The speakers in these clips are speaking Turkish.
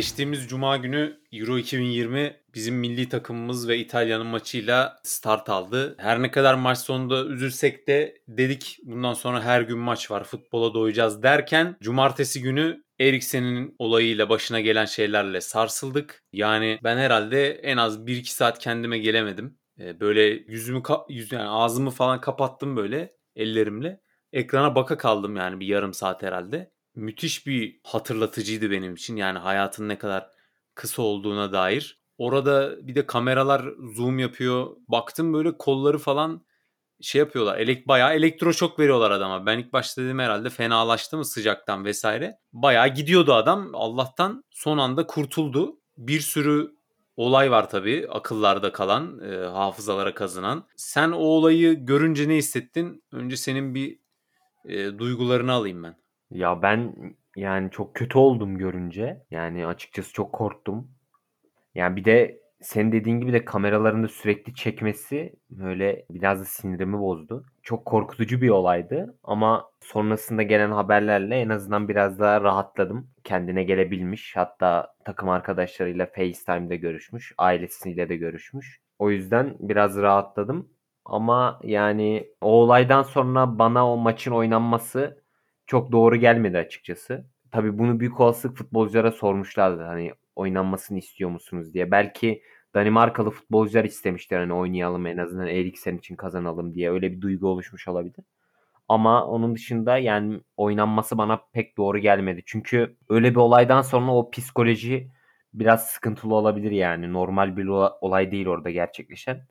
Geçtiğimiz cuma günü Euro 2020 bizim milli takımımız ve İtalya'nın maçıyla start aldı. Her ne kadar maç sonunda üzülsek de dedik bundan sonra her gün maç var futbola doyacağız derken cumartesi günü Eriksen'in olayıyla başına gelen şeylerle sarsıldık. Yani ben herhalde en az 1-2 saat kendime gelemedim. Ee, böyle yüzümü yüz yani ağzımı falan kapattım böyle ellerimle. Ekrana baka kaldım yani bir yarım saat herhalde müthiş bir hatırlatıcıydı benim için. Yani hayatın ne kadar kısa olduğuna dair. Orada bir de kameralar zoom yapıyor. Baktım böyle kolları falan şey yapıyorlar. Elek bayağı elektroşok veriyorlar adama. Ben ilk başta dedim herhalde fenalaştı mı sıcaktan vesaire. Bayağı gidiyordu adam. Allah'tan son anda kurtuldu. Bir sürü olay var tabii akıllarda kalan, e, hafızalara kazınan. Sen o olayı görünce ne hissettin? Önce senin bir e, duygularını alayım ben. Ya ben yani çok kötü oldum görünce. Yani açıkçası çok korktum. Yani bir de senin dediğin gibi de kameraların da sürekli çekmesi böyle biraz da sinirimi bozdu. Çok korkutucu bir olaydı ama sonrasında gelen haberlerle en azından biraz daha rahatladım. Kendine gelebilmiş. Hatta takım arkadaşlarıyla FaceTime'da görüşmüş. Ailesiyle de görüşmüş. O yüzden biraz rahatladım. Ama yani o olaydan sonra bana o maçın oynanması çok doğru gelmedi açıkçası. Tabii bunu büyük olasılık futbolculara sormuşlardı. Hani oynanmasını istiyor musunuz diye. Belki Danimarkalı futbolcular istemişler hani oynayalım en azından Eriksen için kazanalım diye. Öyle bir duygu oluşmuş olabilir. Ama onun dışında yani oynanması bana pek doğru gelmedi. Çünkü öyle bir olaydan sonra o psikoloji biraz sıkıntılı olabilir yani. Normal bir olay değil orada gerçekleşen.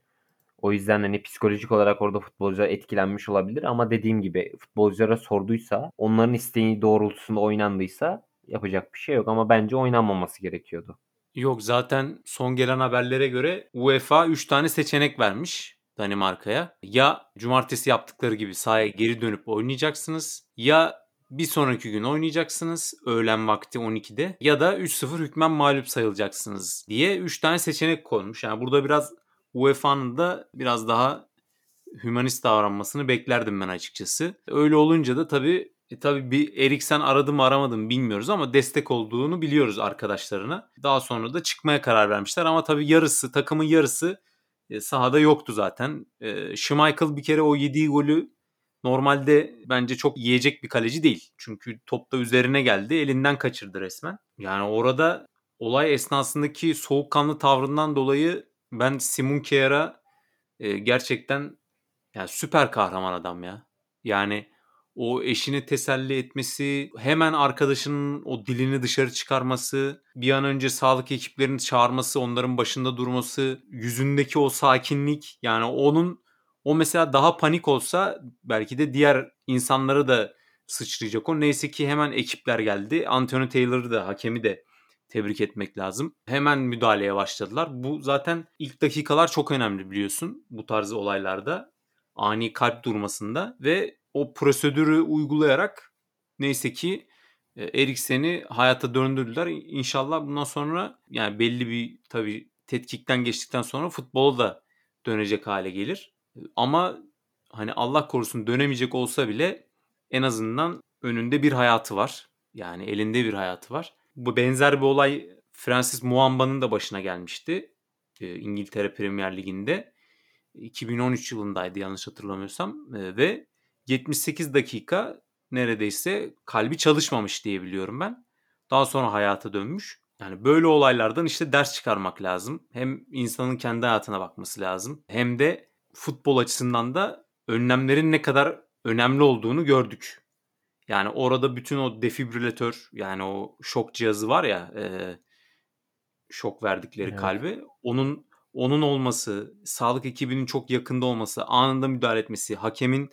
O yüzden hani psikolojik olarak orada futbolcular etkilenmiş olabilir ama dediğim gibi futbolculara sorduysa onların isteği doğrultusunda oynandıysa yapacak bir şey yok ama bence oynanmaması gerekiyordu. Yok zaten son gelen haberlere göre UEFA 3 tane seçenek vermiş Danimarka'ya. Ya cumartesi yaptıkları gibi sahaya geri dönüp oynayacaksınız ya bir sonraki gün oynayacaksınız öğlen vakti 12'de ya da 3-0 hükmen mağlup sayılacaksınız diye 3 tane seçenek koymuş. Yani burada biraz UEFA'nın da biraz daha hümanist davranmasını beklerdim ben açıkçası. Öyle olunca da tabii e tabii bir Eriksen aradı mı aramadı mı bilmiyoruz ama destek olduğunu biliyoruz arkadaşlarına. Daha sonra da çıkmaya karar vermişler ama tabii yarısı takımın yarısı e, sahada yoktu zaten. E, Schmeichel bir kere o yediği golü normalde bence çok yiyecek bir kaleci değil. Çünkü top da üzerine geldi elinden kaçırdı resmen. Yani orada olay esnasındaki soğukkanlı tavrından dolayı ben Simon Kjær'a e, gerçekten yani süper kahraman adam ya. Yani o eşini teselli etmesi, hemen arkadaşının o dilini dışarı çıkarması, bir an önce sağlık ekiplerini çağırması, onların başında durması, yüzündeki o sakinlik yani onun o mesela daha panik olsa belki de diğer insanları da sıçrayacak o. Neyse ki hemen ekipler geldi. Anthony Taylor'ı da hakemi de tebrik etmek lazım. Hemen müdahaleye başladılar. Bu zaten ilk dakikalar çok önemli biliyorsun bu tarz olaylarda. Ani kalp durmasında ve o prosedürü uygulayarak neyse ki e, Eriksen'i hayata döndürdüler. İnşallah bundan sonra yani belli bir tabii tetkikten geçtikten sonra futbola da dönecek hale gelir. Ama hani Allah korusun dönemeyecek olsa bile en azından önünde bir hayatı var. Yani elinde bir hayatı var. Bu benzer bir olay Francis Muamba'nın da başına gelmişti. E, İngiltere Premier Ligi'nde. 2013 yılındaydı yanlış hatırlamıyorsam. E, ve 78 dakika neredeyse kalbi çalışmamış diye biliyorum ben. Daha sonra hayata dönmüş. Yani böyle olaylardan işte ders çıkarmak lazım. Hem insanın kendi hayatına bakması lazım. Hem de futbol açısından da önlemlerin ne kadar önemli olduğunu gördük. Yani orada bütün o defibrilatör yani o şok cihazı var ya e, şok verdikleri evet. kalbe onun onun olması, sağlık ekibinin çok yakında olması, anında müdahale etmesi, hakemin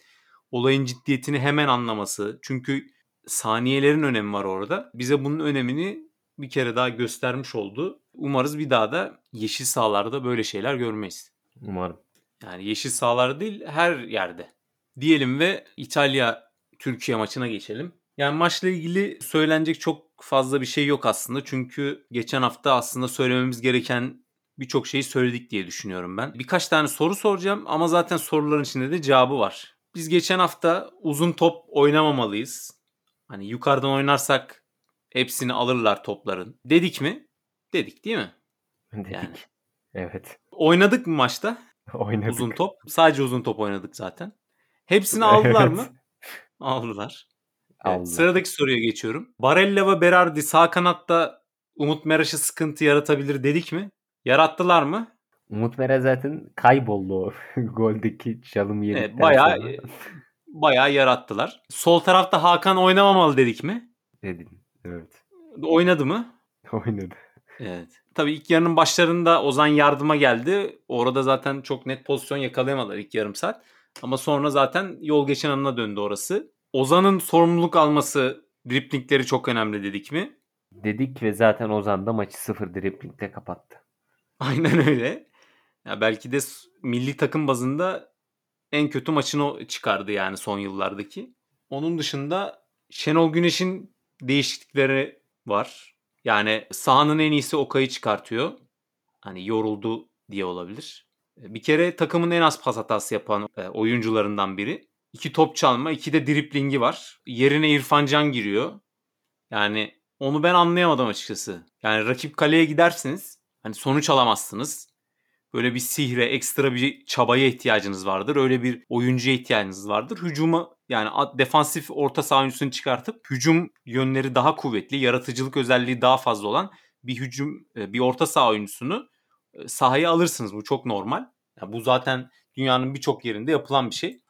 olayın ciddiyetini hemen anlaması. Çünkü saniyelerin önemi var orada. Bize bunun önemini bir kere daha göstermiş oldu. Umarız bir daha da yeşil sahalarda böyle şeyler görmeyiz. Umarım. Yani yeşil sahalar değil her yerde. Diyelim ve İtalya Türkiye maçına geçelim. Yani maçla ilgili söylenecek çok fazla bir şey yok aslında. Çünkü geçen hafta aslında söylememiz gereken birçok şeyi söyledik diye düşünüyorum ben. Birkaç tane soru soracağım ama zaten soruların içinde de cevabı var. Biz geçen hafta uzun top oynamamalıyız. Hani yukarıdan oynarsak Hepsini alırlar topların. Dedik mi? Dedik değil mi? Dedik. Yani. Evet. Oynadık mı maçta? Oynadık. Uzun top. Sadece uzun top oynadık zaten. Hepsini aldılar Evet. mı? Aldılar. Evet, Aldılar. sıradaki soruya geçiyorum. Barella ve Berardi sağ kanatta Umut Meraş'a sıkıntı yaratabilir dedik mi? Yarattılar mı? Umut Mera zaten kayboldu o goldeki çalım yedikten Evet, bayağı sonra. e, bayağı yarattılar. Sol tarafta Hakan oynamamalı dedik mi? Dedin. Evet. Oynadı mı? Oynadı. Evet. Tabii ilk yarının başlarında Ozan yardıma geldi. Orada zaten çok net pozisyon yakalayamadılar ilk yarım saat. Ama sonra zaten yol geçen anına döndü orası. Ozan'ın sorumluluk alması, driplingleri çok önemli dedik mi? Dedik ve zaten Ozan da maçı sıfır driplingle kapattı. Aynen öyle. Ya belki de milli takım bazında en kötü maçını çıkardı yani son yıllardaki. Onun dışında Şenol Güneş'in değişiklikleri var. Yani sahanın en iyisi Okay'ı çıkartıyor. Hani yoruldu diye olabilir. Bir kere takımın en az pas hatası yapan e, oyuncularından biri. İki top çalma, iki de driplingi var. Yerine İrfan Can giriyor. Yani onu ben anlayamadım açıkçası. Yani rakip kaleye gidersiniz. Hani sonuç alamazsınız. Böyle bir sihre, ekstra bir çabaya ihtiyacınız vardır. Öyle bir oyuncuya ihtiyacınız vardır. Hücuma yani defansif orta saha oyuncusunu çıkartıp hücum yönleri daha kuvvetli, yaratıcılık özelliği daha fazla olan bir hücum e, bir orta saha oyuncusunu sahaya alırsınız. Bu çok normal. Ya bu zaten dünyanın birçok yerinde yapılan bir şey.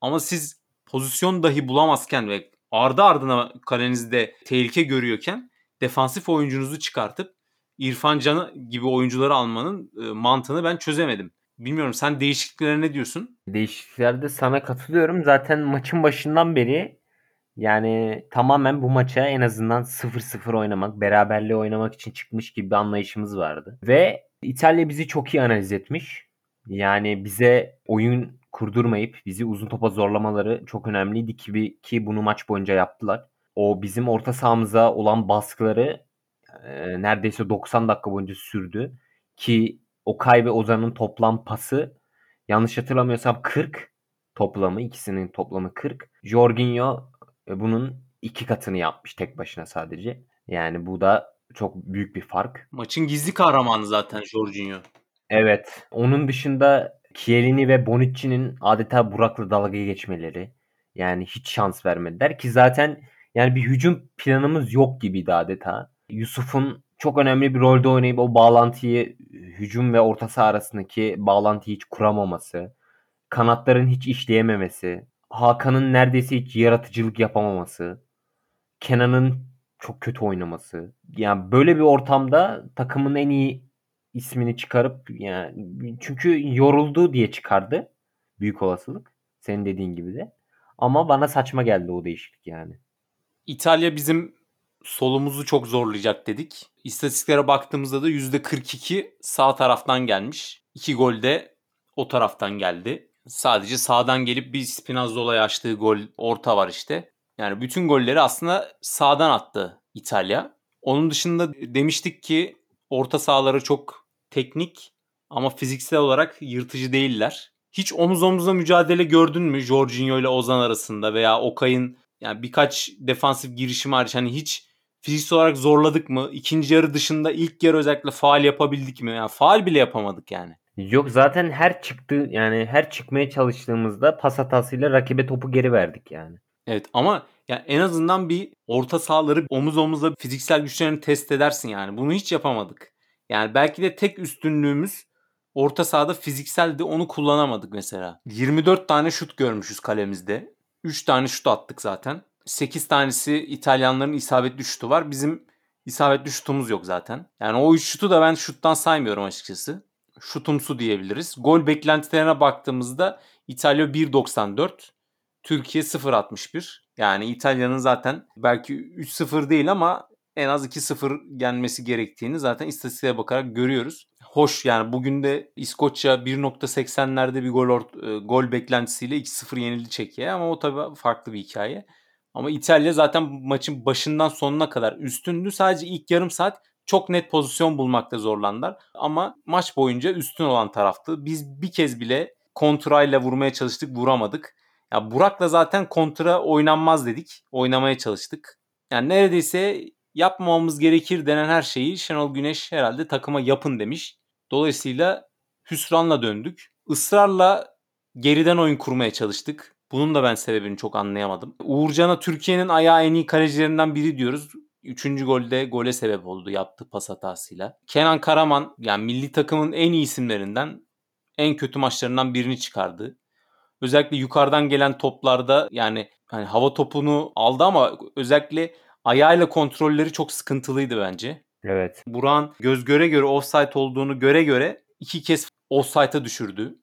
Ama siz pozisyon dahi bulamazken ve ardı ardına kalenizde tehlike görüyorken defansif oyuncunuzu çıkartıp İrfan Can'ı gibi oyuncuları almanın e, mantığını ben çözemedim. Bilmiyorum sen değişikliklere ne diyorsun? Değişikliklerde sana katılıyorum. Zaten maçın başından beri yani tamamen bu maça en azından 0-0 oynamak, beraberliği oynamak için çıkmış gibi bir anlayışımız vardı. Ve İtalya bizi çok iyi analiz etmiş. Yani bize oyun kurdurmayıp bizi uzun topa zorlamaları çok önemliydi ki, ki bunu maç boyunca yaptılar. O bizim orta sahamıza olan baskıları e, neredeyse 90 dakika boyunca sürdü. Ki Okay ve Ozan'ın toplam pası yanlış hatırlamıyorsam 40 toplamı. ikisinin toplamı 40. Jorginho e, bunun iki katını yapmış tek başına sadece. Yani bu da çok büyük bir fark. Maçın gizli kahramanı zaten Jorginho. Evet. Onun dışında Chiellini ve Bonucci'nin adeta Burak'la dalga geçmeleri. Yani hiç şans vermediler ki zaten yani bir hücum planımız yok gibiydi adeta. Yusuf'un çok önemli bir rolde oynayıp o bağlantıyı hücum ve orta saha arasındaki bağlantıyı hiç kuramaması. Kanatların hiç işleyememesi. Hakan'ın neredeyse hiç yaratıcılık yapamaması. Kenan'ın çok kötü oynaması. Yani böyle bir ortamda takımın en iyi ismini çıkarıp yani çünkü yoruldu diye çıkardı. Büyük olasılık. Senin dediğin gibi de. Ama bana saçma geldi o değişiklik yani. İtalya bizim solumuzu çok zorlayacak dedik. İstatistiklere baktığımızda da %42 sağ taraftan gelmiş. 2 gol de o taraftan geldi. Sadece sağdan gelip bir Spinazzola'ya açtığı gol orta var işte. Yani bütün golleri aslında sağdan attı İtalya. Onun dışında demiştik ki orta sahaları çok teknik ama fiziksel olarak yırtıcı değiller. Hiç omuz omuza mücadele gördün mü Jorginho ile Ozan arasında veya Okay'ın yani birkaç defansif girişim hariç hani hiç fiziksel olarak zorladık mı? İkinci yarı dışında ilk yarı özellikle faal yapabildik mi? Yani faal bile yapamadık yani. Yok zaten her çıktı yani her çıkmaya çalıştığımızda pas hatasıyla rakibe topu geri verdik yani. Evet ama ya en azından bir orta sahaları omuz omuza fiziksel güçlerini test edersin yani. Bunu hiç yapamadık. Yani belki de tek üstünlüğümüz orta sahada fizikseldi onu kullanamadık mesela. 24 tane şut görmüşüz kalemizde. 3 tane şut attık zaten. 8 tanesi İtalyanların isabetli şutu var. Bizim isabetli şutumuz yok zaten. Yani o 3 şutu da ben şuttan saymıyorum açıkçası. Şutumsu diyebiliriz. Gol beklentilerine baktığımızda İtalya 1.94, Türkiye 0.61. Yani İtalya'nın zaten belki 3-0 değil ama en az 2-0 gelmesi gerektiğini zaten istatistiğe bakarak görüyoruz. Hoş yani bugün de İskoçya 1.80'lerde bir gol ort- e, gol beklentisiyle 2-0 yenildi Çekya'ya ama o tabii farklı bir hikaye. Ama İtalya zaten maçın başından sonuna kadar üstündü. Sadece ilk yarım saat çok net pozisyon bulmakta zorlandılar. Ama maç boyunca üstün olan taraftı. Biz bir kez bile kontrayla vurmaya çalıştık, vuramadık. Ya Burak'la zaten kontra oynanmaz dedik. Oynamaya çalıştık. Yani neredeyse yapmamamız gerekir denen her şeyi Şenol Güneş herhalde takıma yapın demiş. Dolayısıyla hüsranla döndük. Israrla geriden oyun kurmaya çalıştık. Bunun da ben sebebini çok anlayamadım. Uğurcan'a Türkiye'nin ayağı en iyi kalecilerinden biri diyoruz. Üçüncü golde gole sebep oldu yaptığı pas hatasıyla. Kenan Karaman yani milli takımın en iyi isimlerinden en kötü maçlarından birini çıkardı. Özellikle yukarıdan gelen toplarda yani hani hava topunu aldı ama özellikle ayağıyla kontrolleri çok sıkıntılıydı bence. Evet. Buran göz göre göre offside olduğunu göre göre iki kez offside'a düşürdü.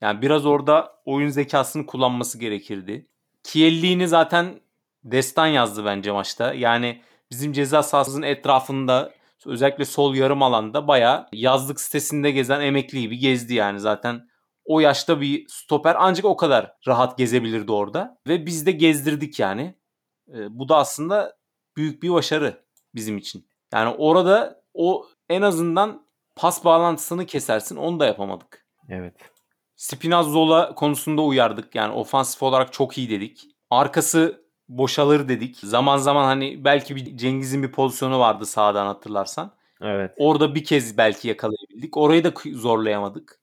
Yani biraz orada oyun zekasını kullanması gerekirdi. Kielli'ni zaten destan yazdı bence maçta. Yani bizim ceza sahasının etrafında özellikle sol yarım alanda bayağı yazlık sitesinde gezen emekli gibi gezdi yani zaten. O yaşta bir stoper ancak o kadar rahat gezebilirdi orada. Ve biz de gezdirdik yani. E, bu da aslında büyük bir başarı bizim için. Yani orada o en azından pas bağlantısını kesersin onu da yapamadık. Evet. Spinazzola konusunda uyardık. Yani ofansif olarak çok iyi dedik. Arkası boşalır dedik. Zaman zaman hani belki bir Cengiz'in bir pozisyonu vardı sağdan hatırlarsan. Evet. Orada bir kez belki yakalayabildik. Orayı da zorlayamadık.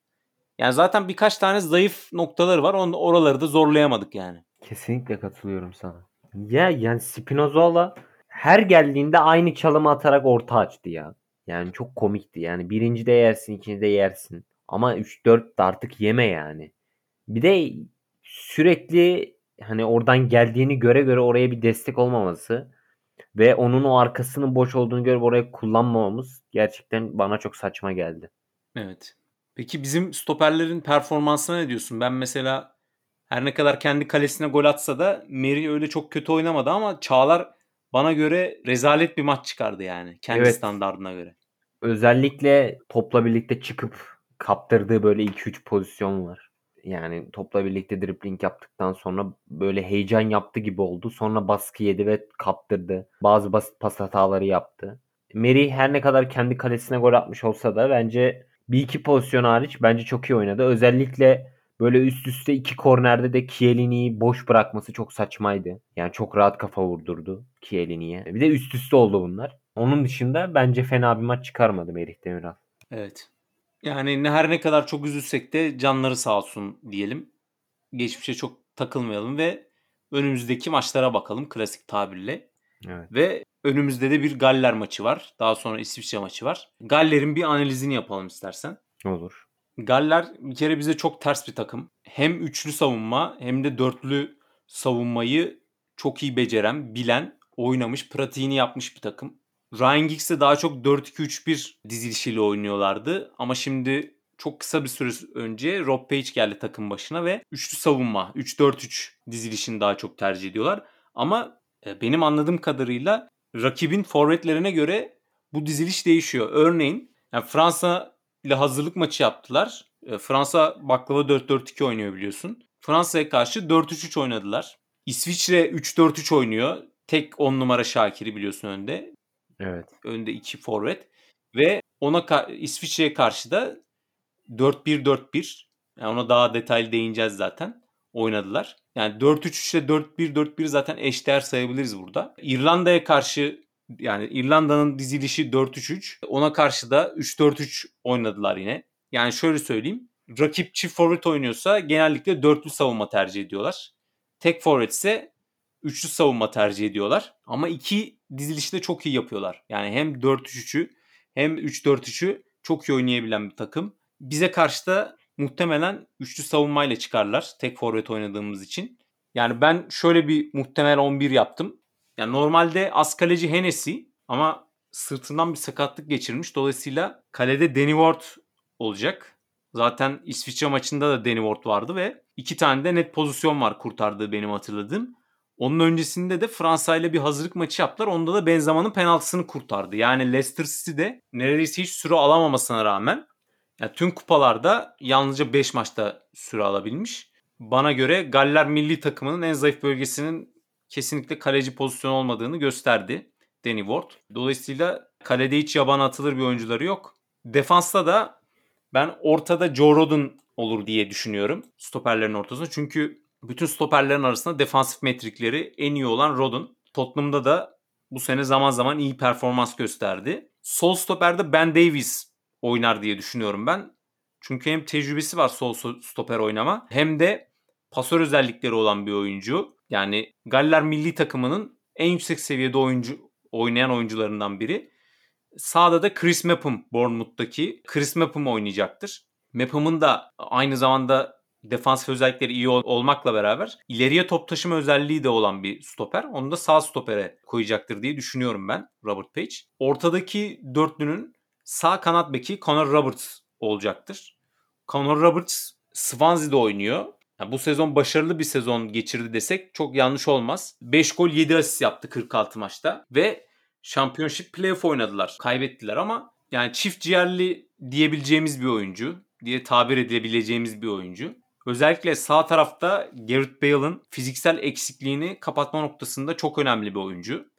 Yani zaten birkaç tane zayıf noktaları var. Onu oraları da zorlayamadık yani. Kesinlikle katılıyorum sana. Ya yani Spinazzola her geldiğinde aynı çalımı atarak orta açtı ya. Yani çok komikti. Yani birinci de yersin, ikinci de yersin. Ama 3-4 de artık yeme yani. Bir de sürekli hani oradan geldiğini göre göre oraya bir destek olmaması ve onun o arkasının boş olduğunu görüp oraya kullanmamamız gerçekten bana çok saçma geldi. Evet. Peki bizim stoperlerin performansına ne diyorsun? Ben mesela her ne kadar kendi kalesine gol atsa da Meri öyle çok kötü oynamadı ama Çağlar bana göre rezalet bir maç çıkardı yani kendi evet. standartına göre. Özellikle topla birlikte çıkıp kaptırdığı böyle 2-3 pozisyon var. Yani topla birlikte dribbling yaptıktan sonra böyle heyecan yaptı gibi oldu. Sonra baskı yedi ve kaptırdı. Bazı basit pas hataları yaptı. Meri her ne kadar kendi kalesine gol atmış olsa da bence bir iki pozisyon hariç bence çok iyi oynadı. Özellikle böyle üst üste iki kornerde de Chiellini'yi boş bırakması çok saçmaydı. Yani çok rahat kafa vurdurdu Chiellini'ye. Bir de üst üste oldu bunlar. Onun dışında bence fena bir maç çıkarmadı Merih Demiral. Evet. Yani ne her ne kadar çok üzülsek de canları sağ olsun diyelim. Geçmişe çok takılmayalım ve önümüzdeki maçlara bakalım klasik tabirle. Evet. Ve önümüzde de bir Galler maçı var. Daha sonra İsviçre maçı var. Galler'in bir analizini yapalım istersen. Olur. Galler bir kere bize çok ters bir takım. Hem üçlü savunma hem de dörtlü savunmayı çok iyi beceren, bilen, oynamış, pratiğini yapmış bir takım. Ryan Giggs'e daha çok 4-2-3-1 dizilişiyle oynuyorlardı. Ama şimdi çok kısa bir süre önce Rob Page geldi takım başına ve üçlü savunma, 3-4-3 dizilişini daha çok tercih ediyorlar. Ama e, benim anladığım kadarıyla rakibin forvetlerine göre bu diziliş değişiyor. Örneğin yani Fransa ile hazırlık maçı yaptılar. E, Fransa baklava 4-4-2 oynuyor biliyorsun. Fransa'ya karşı 4-3-3 oynadılar. İsviçre 3-4-3 oynuyor. Tek 10 numara Şakir'i biliyorsun önde. Evet. Önde iki forvet ve ona İsviçre'ye karşı da 4-1-4-1 yani ona daha detaylı değineceğiz zaten. Oynadılar. Yani 4-3-3 ile 4-1-4-1 zaten eşdeğer sayabiliriz burada. İrlanda'ya karşı yani İrlanda'nın dizilişi 4-3-3. Ona karşı da 3-4-3 oynadılar yine. Yani şöyle söyleyeyim. Rakip çift forvet oynuyorsa genellikle dörtlü savunma tercih ediyorlar. Tek forvet ise üçlü savunma tercih ediyorlar. Ama iki dizilişi de çok iyi yapıyorlar. Yani hem 4-3-3'ü hem 3-4-3'ü çok iyi oynayabilen bir takım. Bize karşı da muhtemelen üçlü savunmayla çıkarlar tek forvet oynadığımız için. Yani ben şöyle bir muhtemel 11 yaptım. Yani normalde az kaleci Hennessy ama sırtından bir sakatlık geçirmiş. Dolayısıyla kalede Danny Ward olacak. Zaten İsviçre maçında da Danny Ward vardı ve iki tane de net pozisyon var kurtardığı benim hatırladığım. Onun öncesinde de Fransa ile bir hazırlık maçı yaptılar. Onda da Benzema'nın penaltısını kurtardı. Yani Leicester City de neredeyse hiç süre alamamasına rağmen yani tüm kupalarda yalnızca 5 maçta süre alabilmiş. Bana göre Galler milli takımının en zayıf bölgesinin kesinlikle kaleci pozisyonu olmadığını gösterdi Danny Ward. Dolayısıyla kalede hiç yaban atılır bir oyuncuları yok. Defansta da ben ortada Joe Rodon olur diye düşünüyorum stoperlerin ortasında. Çünkü bütün stoperlerin arasında defansif metrikleri en iyi olan Rodon. Tottenham'da da bu sene zaman zaman iyi performans gösterdi. Sol stoperde Ben Davies oynar diye düşünüyorum ben. Çünkü hem tecrübesi var sol stoper oynama hem de pasör özellikleri olan bir oyuncu. Yani Galler milli takımının en yüksek seviyede oyuncu oynayan oyuncularından biri. Sağda da Chris Mepham Bournemouth'taki Chris Mepham oynayacaktır. Mepham'ın da aynı zamanda defansif özellikleri iyi ol- olmakla beraber ileriye top taşıma özelliği de olan bir stoper. Onu da sağ stopere koyacaktır diye düşünüyorum ben Robert Page. Ortadaki dörtlünün sağ kanat beki Connor Roberts olacaktır. Connor Roberts Swansea'de oynuyor. Yani bu sezon başarılı bir sezon geçirdi desek çok yanlış olmaz. 5 gol 7 asist yaptı 46 maçta ve Championship Playoff oynadılar. Kaybettiler ama yani çift ciğerli diyebileceğimiz bir oyuncu diye tabir edilebileceğimiz bir oyuncu. Özellikle sağ tarafta Gareth Bale'ın fiziksel eksikliğini kapatma noktasında çok önemli bir oyuncu.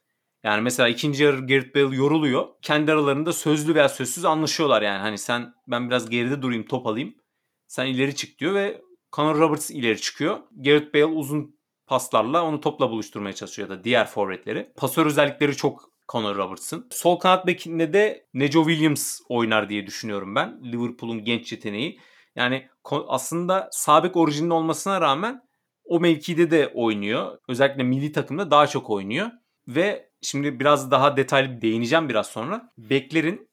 Yani mesela ikinci yarı Gareth Bale yoruluyor. Kendi aralarında sözlü veya sözsüz anlaşıyorlar yani. Hani sen ben biraz geride durayım top alayım. Sen ileri çık diyor ve Connor Roberts ileri çıkıyor. Gareth Bale uzun paslarla onu topla buluşturmaya çalışıyor ya da diğer forvetleri. Pasör özellikleri çok Connor Roberts'ın. Sol kanat bekinde de Neco Williams oynar diye düşünüyorum ben. Liverpool'un genç yeteneği. Yani aslında sabek orijinli olmasına rağmen o mevkide de oynuyor. Özellikle milli takımda daha çok oynuyor. Ve şimdi biraz daha detaylı değineceğim biraz sonra. Beklerin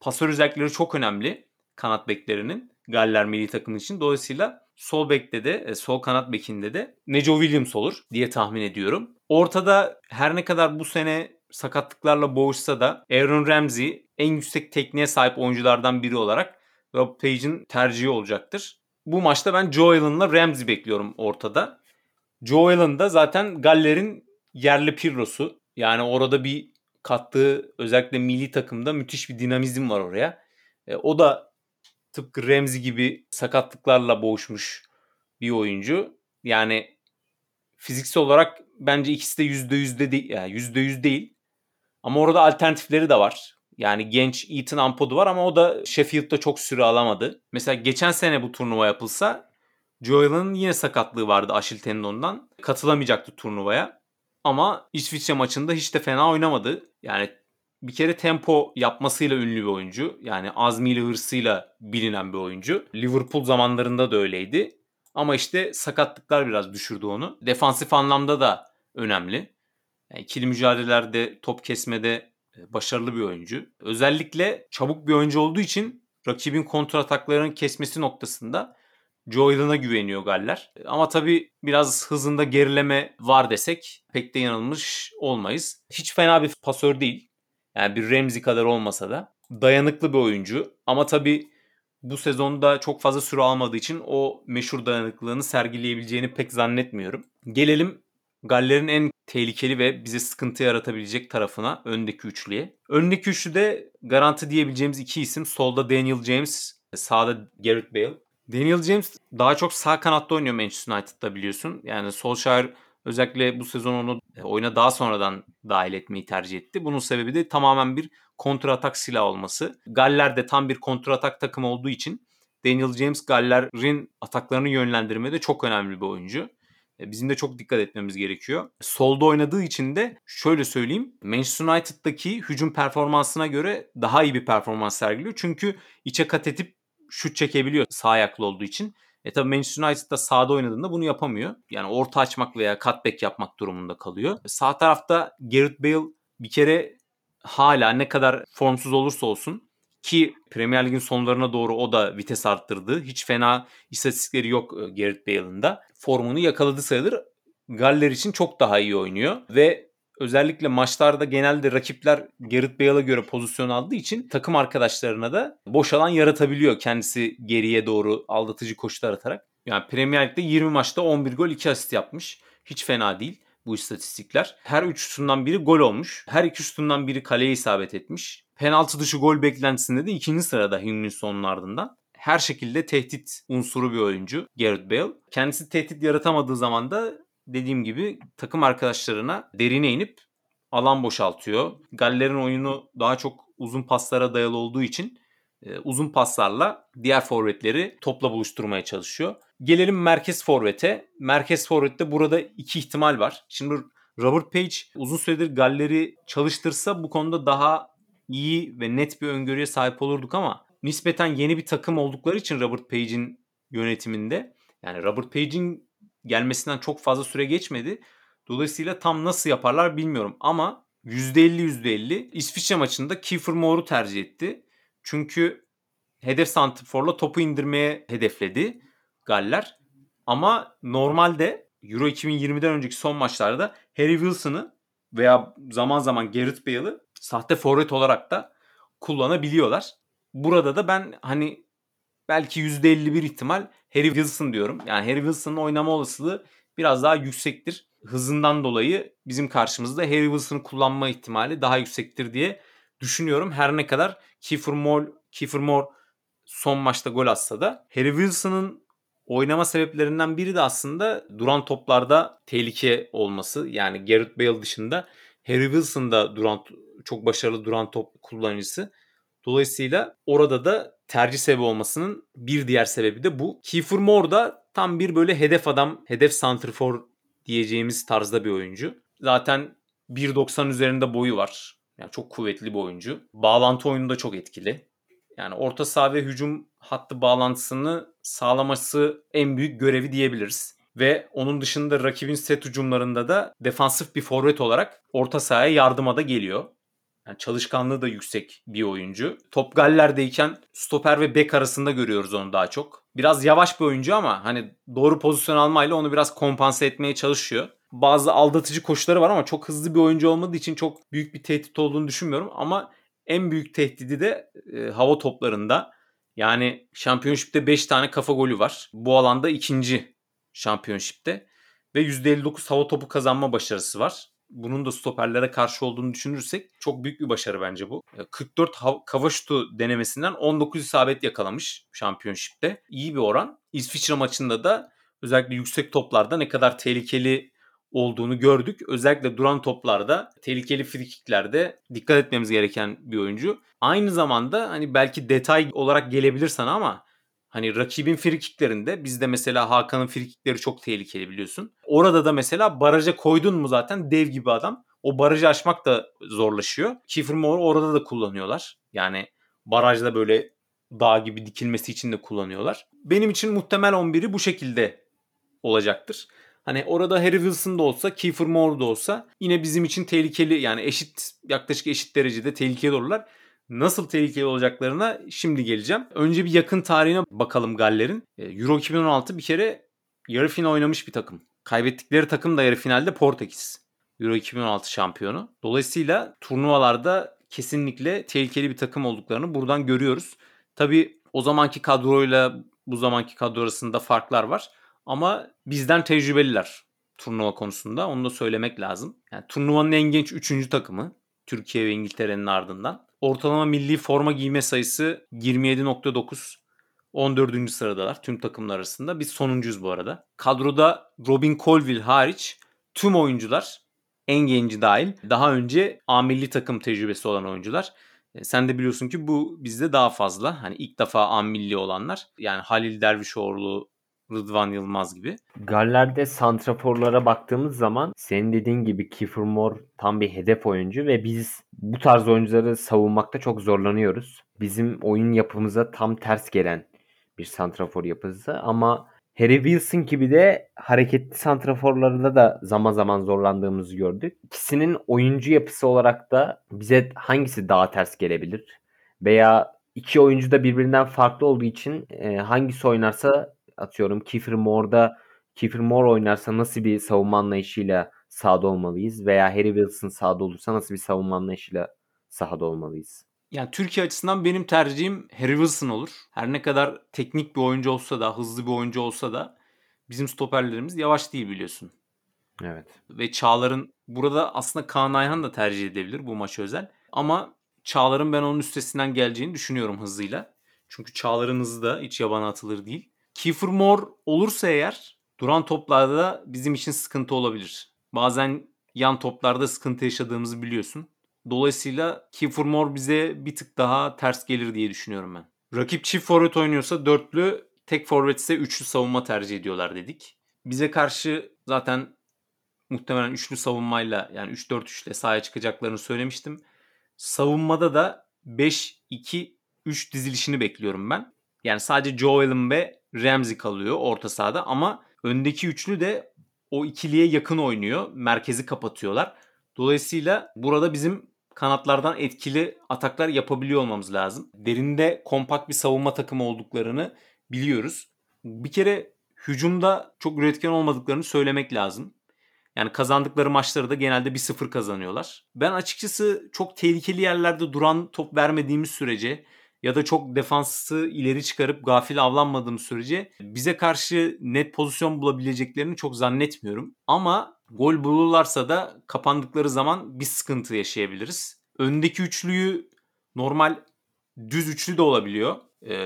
pasör özellikleri çok önemli. Kanat beklerinin. Galler milli takım için. Dolayısıyla sol bekte de, e, sol kanat bekinde de Neco Williams olur diye tahmin ediyorum. Ortada her ne kadar bu sene sakatlıklarla boğuşsa da Aaron Ramsey en yüksek tekniğe sahip oyunculardan biri olarak Rob Page'in tercihi olacaktır. Bu maçta ben Joe Allen'la Ramsey bekliyorum ortada. Joe Allen da zaten Galler'in yerli Pirlo'su. Yani orada bir kattığı özellikle milli takımda müthiş bir dinamizm var oraya. E, o da tıpkı Ramsey gibi sakatlıklarla boğuşmuş bir oyuncu. Yani fiziksel olarak bence ikisi de yüzde yüzde değil, yani yüzde yüz değil. Ama orada alternatifleri de var. Yani genç Ethan Ampadu var ama o da Sheffield'da çok süre alamadı. Mesela geçen sene bu turnuva yapılsa Joel'ın yine sakatlığı vardı Aşil tendondan. Katılamayacaktı turnuvaya. Ama İsviçre maçında hiç de fena oynamadı. Yani bir kere tempo yapmasıyla ünlü bir oyuncu. Yani azmiyle hırsıyla bilinen bir oyuncu. Liverpool zamanlarında da öyleydi. Ama işte sakatlıklar biraz düşürdü onu. Defansif anlamda da önemli. Yani ikili mücadelelerde, top kesmede e, başarılı bir oyuncu. Özellikle çabuk bir oyuncu olduğu için rakibin kontrataklarının kesmesi noktasında Joe güveniyor Galler. Ama tabii biraz hızında gerileme var desek pek de yanılmış olmayız. Hiç fena bir pasör değil. Yani bir Remzi kadar olmasa da dayanıklı bir oyuncu. Ama tabii bu sezonda çok fazla süre almadığı için o meşhur dayanıklılığını sergileyebileceğini pek zannetmiyorum. Gelelim Galler'in en tehlikeli ve bize sıkıntı yaratabilecek tarafına öndeki üçlüye. Öndeki üçlüde garanti diyebileceğimiz iki isim. Solda Daniel James, sağda Garrett Bale. Daniel James daha çok sağ kanatta oynuyor Manchester United'da biliyorsun. Yani Solskjaer özellikle bu sezon onu e, oyuna daha sonradan dahil etmeyi tercih etti. Bunun sebebi de tamamen bir kontratak silah olması. Galler de tam bir kontratak takım olduğu için Daniel James Galler'in ataklarını yönlendirmede çok önemli bir oyuncu. E, bizim de çok dikkat etmemiz gerekiyor. Solda oynadığı için de şöyle söyleyeyim. Manchester United'daki hücum performansına göre daha iyi bir performans sergiliyor. Çünkü içe kat edip şut çekebiliyor sağ ayaklı olduğu için. E tabi Manchester United'da sağda oynadığında bunu yapamıyor. Yani orta açmak veya cutback yapmak durumunda kalıyor. Sağ tarafta Gareth Bale bir kere hala ne kadar formsuz olursa olsun ki Premier Lig'in sonlarına doğru o da vites arttırdı. Hiç fena istatistikleri yok e, Gareth Bale'ın da. Formunu yakaladı sayılır. Galler için çok daha iyi oynuyor ve özellikle maçlarda genelde rakipler Gareth Bale'a göre pozisyon aldığı için takım arkadaşlarına da boş alan yaratabiliyor kendisi geriye doğru aldatıcı koşular atarak. Yani Premier Lig'de 20 maçta 11 gol 2 asist yapmış. Hiç fena değil bu istatistikler. Her üç şutundan biri gol olmuş. Her iki şutundan biri kaleye isabet etmiş. Penaltı dışı gol beklentisinde de ikinci sırada Hüngün ardından. Her şekilde tehdit unsuru bir oyuncu Gareth Bale. Kendisi tehdit yaratamadığı zaman da dediğim gibi takım arkadaşlarına derine inip alan boşaltıyor. Galler'in oyunu daha çok uzun paslara dayalı olduğu için e, uzun paslarla diğer forvetleri topla buluşturmaya çalışıyor. Gelelim merkez forvete. Merkez forvette burada iki ihtimal var. Şimdi Robert Page uzun süredir Galler'i çalıştırsa bu konuda daha iyi ve net bir öngörüye sahip olurduk ama nispeten yeni bir takım oldukları için Robert Page'in yönetiminde yani Robert Page'in gelmesinden çok fazla süre geçmedi. Dolayısıyla tam nasıl yaparlar bilmiyorum ama %50 %50 İsviçre maçında Kiefer Moore'u tercih etti. Çünkü hedef santrforla topu indirmeye hedefledi Galler. Ama normalde Euro 2020'den önceki son maçlarda Harry Wilson'ı veya zaman zaman Gareth Bale'ı sahte forvet olarak da kullanabiliyorlar. Burada da ben hani belki %51 ihtimal Harry Wilson diyorum. Yani Harry Wilson'ın oynama olasılığı biraz daha yüksektir. Hızından dolayı bizim karşımızda Harry Wilson'ı kullanma ihtimali daha yüksektir diye düşünüyorum. Her ne kadar Kiefer Moore, Kiefer Moore son maçta gol atsa da Harry Wilson'ın oynama sebeplerinden biri de aslında duran toplarda tehlike olması. Yani Gareth Bale dışında Harry Wilson da duran çok başarılı duran top kullanıcısı. Dolayısıyla orada da tercih sebebi olmasının bir diğer sebebi de bu. Kiefer Moore da tam bir böyle hedef adam, hedef santrfor diyeceğimiz tarzda bir oyuncu. Zaten 1.90 üzerinde boyu var. Yani çok kuvvetli bir oyuncu. Bağlantı oyununda çok etkili. Yani orta saha ve hücum hattı bağlantısını sağlaması en büyük görevi diyebiliriz. Ve onun dışında rakibin set hücumlarında da defansif bir forvet olarak orta sahaya yardıma da geliyor. Yani çalışkanlığı da yüksek bir oyuncu. Top Galler'deyken stoper ve bek arasında görüyoruz onu daha çok. Biraz yavaş bir oyuncu ama hani doğru pozisyon almayla onu biraz kompanse etmeye çalışıyor. Bazı aldatıcı koşuları var ama çok hızlı bir oyuncu olmadığı için çok büyük bir tehdit olduğunu düşünmüyorum. Ama en büyük tehdidi de e, hava toplarında. Yani şampiyonşipte 5 tane kafa golü var. Bu alanda ikinci şampiyonşipte. Ve %59 hava topu kazanma başarısı var bunun da stoperlere karşı olduğunu düşünürsek çok büyük bir başarı bence bu. 44 kava denemesinden 19 isabet yakalamış şampiyonşipte. İyi bir oran. İsviçre maçında da özellikle yüksek toplarda ne kadar tehlikeli olduğunu gördük. Özellikle duran toplarda, tehlikeli frikiklerde dikkat etmemiz gereken bir oyuncu. Aynı zamanda hani belki detay olarak gelebilir sana ama Hani rakibin frikiklerinde bizde mesela Hakan'ın frikikleri çok tehlikeli biliyorsun. Orada da mesela baraja koydun mu zaten dev gibi adam. O barajı aşmak da zorlaşıyor. Kiefer Moore orada da kullanıyorlar. Yani barajda böyle dağ gibi dikilmesi için de kullanıyorlar. Benim için muhtemel 11'i bu şekilde olacaktır. Hani orada Harry Wilson da olsa, Kiefer Moore da olsa yine bizim için tehlikeli yani eşit yaklaşık eşit derecede tehlikeli olurlar nasıl tehlikeli olacaklarına şimdi geleceğim. Önce bir yakın tarihine bakalım Galler'in. E, Euro 2016 bir kere yarı final oynamış bir takım. Kaybettikleri takım da yarı finalde Portekiz. Euro 2016 şampiyonu. Dolayısıyla turnuvalarda kesinlikle tehlikeli bir takım olduklarını buradan görüyoruz. Tabi o zamanki kadroyla bu zamanki kadro arasında farklar var. Ama bizden tecrübeliler turnuva konusunda. Onu da söylemek lazım. Yani turnuvanın en genç 3. takımı. Türkiye ve İngiltere'nin ardından. Ortalama milli forma giyme sayısı 27.9. 14. sıradalar tüm takımlar arasında. Biz sonuncuyuz bu arada. Kadroda Robin Colville hariç tüm oyuncular en genci dahil daha önce A milli takım tecrübesi olan oyuncular. E, sen de biliyorsun ki bu bizde daha fazla. Hani ilk defa A milli olanlar. Yani Halil Dervişoğlu, Rıdvan Yılmaz gibi. Galler'de santraforlara baktığımız zaman senin dediğin gibi Kiefer Moore tam bir hedef oyuncu ve biz bu tarz oyuncuları savunmakta çok zorlanıyoruz. Bizim oyun yapımıza tam ters gelen bir santrafor yapısı ama Harry Wilson gibi de hareketli santraforlarında da zaman zaman zorlandığımızı gördük. İkisinin oyuncu yapısı olarak da bize hangisi daha ters gelebilir? Veya iki oyuncu da birbirinden farklı olduğu için e, hangisi oynarsa atıyorum Kiefer Moore'da Kiefer Moore oynarsa nasıl bir savunma anlayışıyla sahada olmalıyız veya Harry Wilson sahada olursa nasıl bir savunma anlayışıyla sahada olmalıyız? Yani Türkiye açısından benim tercihim Harry Wilson olur. Her ne kadar teknik bir oyuncu olsa da, hızlı bir oyuncu olsa da bizim stoperlerimiz yavaş değil biliyorsun. Evet. Ve Çağlar'ın burada aslında Kaan Ayhan da tercih edebilir bu maç özel. Ama Çağlar'ın ben onun üstesinden geleceğini düşünüyorum hızıyla. Çünkü Çağlar'ın hızı da hiç yabana atılır değil. Kiefer Moore olursa eğer duran toplarda bizim için sıkıntı olabilir. Bazen yan toplarda sıkıntı yaşadığımızı biliyorsun. Dolayısıyla Kiefer Moore bize bir tık daha ters gelir diye düşünüyorum ben. Rakip çift forvet oynuyorsa dörtlü, tek forvet ise üçlü savunma tercih ediyorlar dedik. Bize karşı zaten muhtemelen üçlü savunmayla yani 3-4-3 sahaya çıkacaklarını söylemiştim. Savunmada da 5-2-3 dizilişini bekliyorum ben. Yani sadece Joel'ın ve Ramsey kalıyor orta sahada ama öndeki üçlü de o ikiliye yakın oynuyor. Merkezi kapatıyorlar. Dolayısıyla burada bizim kanatlardan etkili ataklar yapabiliyor olmamız lazım. Derinde kompakt bir savunma takımı olduklarını biliyoruz. Bir kere hücumda çok üretken olmadıklarını söylemek lazım. Yani kazandıkları maçları da genelde 1-0 kazanıyorlar. Ben açıkçası çok tehlikeli yerlerde duran top vermediğimiz sürece ya da çok defansı ileri çıkarıp gafil avlanmadığım sürece bize karşı net pozisyon bulabileceklerini çok zannetmiyorum. Ama gol bulurlarsa da kapandıkları zaman bir sıkıntı yaşayabiliriz. Öndeki üçlüyü normal düz üçlü de olabiliyor.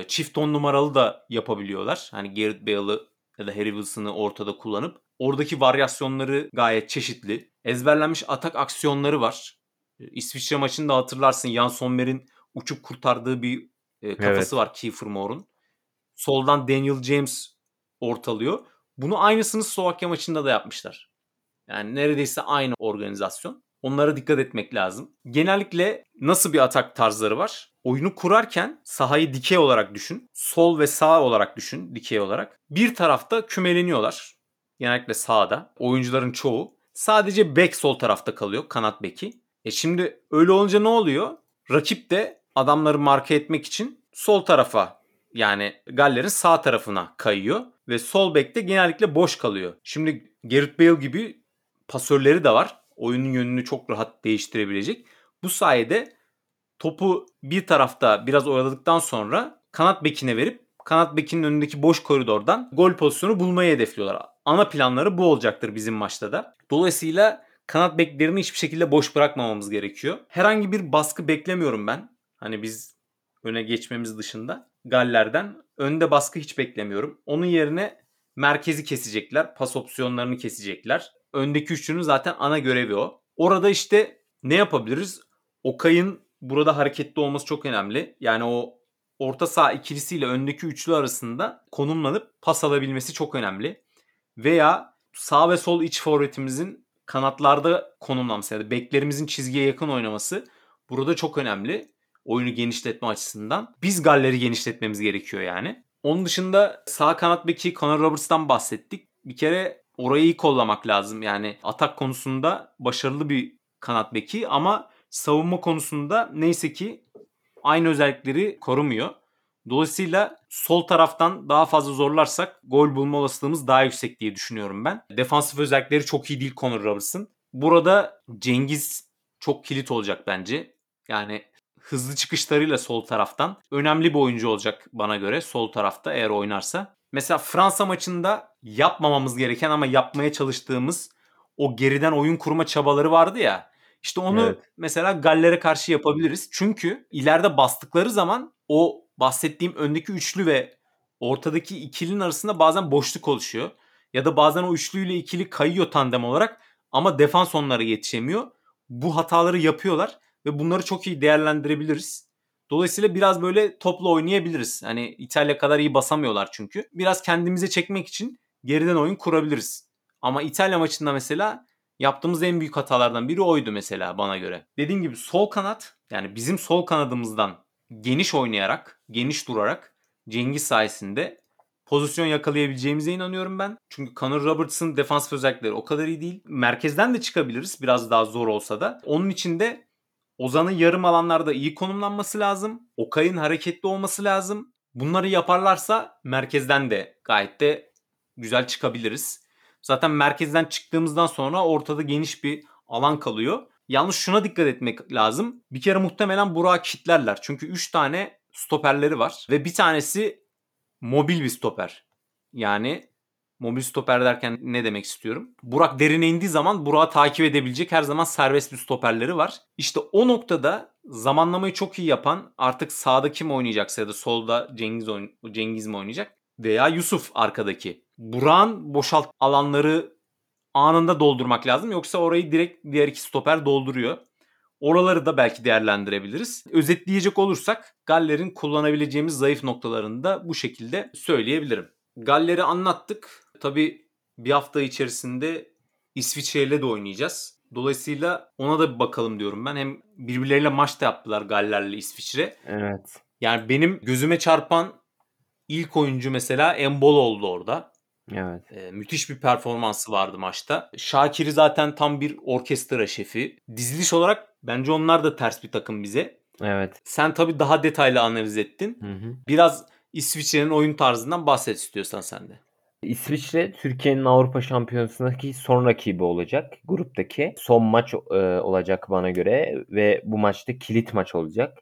Çift on numaralı da yapabiliyorlar. Hani Garrett Bale'ı ya da Harry Wilson'ı ortada kullanıp oradaki varyasyonları gayet çeşitli. Ezberlenmiş atak aksiyonları var. İsviçre maçında hatırlarsın Jan Sommer'in uçup kurtardığı bir e, kafası evet. var Kiefer Moore'un. Soldan Daniel James ortalıyor. Bunu aynısını Slovakya maçında da yapmışlar. Yani neredeyse aynı organizasyon. Onlara dikkat etmek lazım. Genellikle nasıl bir atak tarzları var? Oyunu kurarken sahayı dikey olarak düşün. Sol ve sağ olarak düşün dikey olarak. Bir tarafta kümeleniyorlar. Genellikle sağda. Oyuncuların çoğu. Sadece back sol tarafta kalıyor. Kanat beki. E şimdi öyle olunca ne oluyor? Rakip de adamları marka etmek için sol tarafa yani Galler'in sağ tarafına kayıyor ve sol bekte genellikle boş kalıyor. Şimdi Gareth Bale gibi pasörleri de var. Oyunun yönünü çok rahat değiştirebilecek. Bu sayede topu bir tarafta biraz oyaladıktan sonra kanat bekine verip kanat bekinin önündeki boş koridordan gol pozisyonu bulmayı hedefliyorlar. Ana planları bu olacaktır bizim maçta da. Dolayısıyla kanat beklerini hiçbir şekilde boş bırakmamamız gerekiyor. Herhangi bir baskı beklemiyorum ben. Hani biz öne geçmemiz dışında Galler'den önde baskı hiç beklemiyorum. Onun yerine merkezi kesecekler. Pas opsiyonlarını kesecekler. Öndeki üçlünün zaten ana görevi o. Orada işte ne yapabiliriz? Okay'ın burada hareketli olması çok önemli. Yani o orta saha ikilisiyle öndeki üçlü arasında konumlanıp pas alabilmesi çok önemli. Veya sağ ve sol iç forvetimizin kanatlarda konumlanması yani beklerimizin çizgiye yakın oynaması burada çok önemli oyunu genişletme açısından. Biz Galler'i genişletmemiz gerekiyor yani. Onun dışında sağ kanat beki Conor Roberts'tan bahsettik. Bir kere orayı iyi kollamak lazım. Yani atak konusunda başarılı bir kanat beki ama savunma konusunda neyse ki aynı özellikleri korumuyor. Dolayısıyla sol taraftan daha fazla zorlarsak gol bulma olasılığımız daha yüksek diye düşünüyorum ben. Defansif özellikleri çok iyi değil Conor Roberts'ın. Burada Cengiz çok kilit olacak bence. Yani hızlı çıkışlarıyla sol taraftan önemli bir oyuncu olacak bana göre sol tarafta eğer oynarsa. Mesela Fransa maçında yapmamamız gereken ama yapmaya çalıştığımız o geriden oyun kurma çabaları vardı ya. İşte onu evet. mesela Galler'e karşı yapabiliriz. Çünkü ileride bastıkları zaman o bahsettiğim öndeki üçlü ve ortadaki ikilinin arasında bazen boşluk oluşuyor. Ya da bazen o üçlüyle ikili kayıyor tandem olarak ama defans onlara yetişemiyor. Bu hataları yapıyorlar ve bunları çok iyi değerlendirebiliriz. Dolayısıyla biraz böyle topla oynayabiliriz. Hani İtalya kadar iyi basamıyorlar çünkü. Biraz kendimize çekmek için geriden oyun kurabiliriz. Ama İtalya maçında mesela yaptığımız en büyük hatalardan biri oydu mesela bana göre. Dediğim gibi sol kanat yani bizim sol kanadımızdan geniş oynayarak, geniş durarak Cengiz sayesinde pozisyon yakalayabileceğimize inanıyorum ben. Çünkü Conor Roberts'ın defansif özellikleri o kadar iyi değil. Merkezden de çıkabiliriz biraz daha zor olsa da. Onun için de Ozan'ın yarım alanlarda iyi konumlanması lazım. Okay'ın hareketli olması lazım. Bunları yaparlarsa merkezden de gayet de güzel çıkabiliriz. Zaten merkezden çıktığımızdan sonra ortada geniş bir alan kalıyor. Yalnız şuna dikkat etmek lazım. Bir kere muhtemelen Burak'ı kitlerler. Çünkü 3 tane stoperleri var. Ve bir tanesi mobil bir stoper. Yani Mobil stoper derken ne demek istiyorum? Burak derine indiği zaman Burak'ı takip edebilecek her zaman serbest bir stoperleri var. İşte o noktada zamanlamayı çok iyi yapan artık sağda kim oynayacaksa ya da solda Cengiz, oyn- Cengiz mi oynayacak? Veya Yusuf arkadaki. Burak'ın boşalt alanları anında doldurmak lazım. Yoksa orayı direkt diğer iki stoper dolduruyor. Oraları da belki değerlendirebiliriz. Özetleyecek olursak Galler'in kullanabileceğimiz zayıf noktalarını da bu şekilde söyleyebilirim. Galler'i anlattık. Tabii bir hafta içerisinde İsviçre ile de oynayacağız. Dolayısıyla ona da bir bakalım diyorum ben. Hem birbirleriyle maç da yaptılar Galler'le İsviçre. Evet. Yani benim gözüme çarpan ilk oyuncu mesela Embol oldu orada. Evet. Ee, müthiş bir performansı vardı maçta. Şakir'i zaten tam bir orkestra şefi. Diziliş olarak bence onlar da ters bir takım bize. Evet. Sen tabii daha detaylı analiz ettin. Hı hı. Biraz İsviçre'nin oyun tarzından bahset istiyorsan sen de. İsviçre Türkiye'nin Avrupa Şampiyonası'ndaki son rakibi olacak. Gruptaki son maç e, olacak bana göre ve bu maçta kilit maç olacak.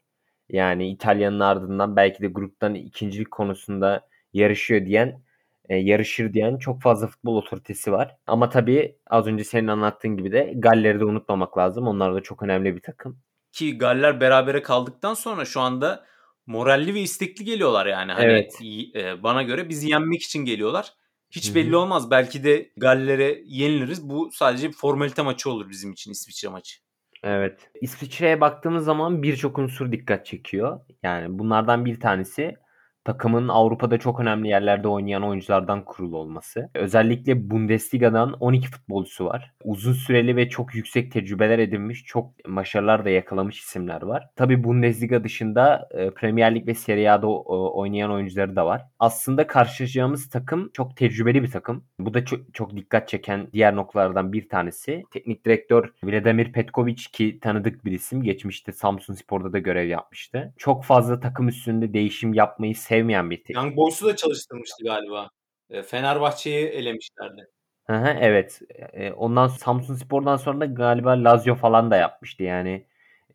Yani İtalya'nın ardından belki de gruptan ikincilik konusunda yarışıyor diyen, e, yarışır diyen çok fazla futbol otoritesi var. Ama tabii az önce senin anlattığın gibi de Galler'i de unutmamak lazım. Onlar da çok önemli bir takım. Ki Galler berabere kaldıktan sonra şu anda moralli ve istekli geliyorlar yani. Hani Evet. e, bana göre bizi yenmek için geliyorlar. Hiç belli olmaz. Belki de Galler'e yeniliriz. Bu sadece bir formalite maçı olur bizim için İsviçre maçı. Evet. İsviçre'ye baktığımız zaman birçok unsur dikkat çekiyor. Yani bunlardan bir tanesi takımın Avrupa'da çok önemli yerlerde oynayan oyunculardan kurulu olması. Özellikle Bundesliga'dan 12 futbolcusu var. Uzun süreli ve çok yüksek tecrübeler edinmiş, çok başarılar da yakalamış isimler var. Tabii Bundesliga dışında e, Premier Lig ve Serie A'da oynayan oyuncuları da var. Aslında karşılaşacağımız takım çok tecrübeli bir takım. Bu da çok, çok dikkat çeken diğer noktalardan bir tanesi. Teknik direktör Vladimir Petkovic ki tanıdık bir isim. Geçmişte Samsun Spor'da da görev yapmıştı. Çok fazla takım üstünde değişim yapmayı sevmeyen bir teknik. Young Boys'u da çalıştırmıştı galiba. E, Fenerbahçe'yi elemişlerdi. Hı hı, evet. E, Ondan Samsun Spor'dan sonra da galiba Lazio falan da yapmıştı. Yani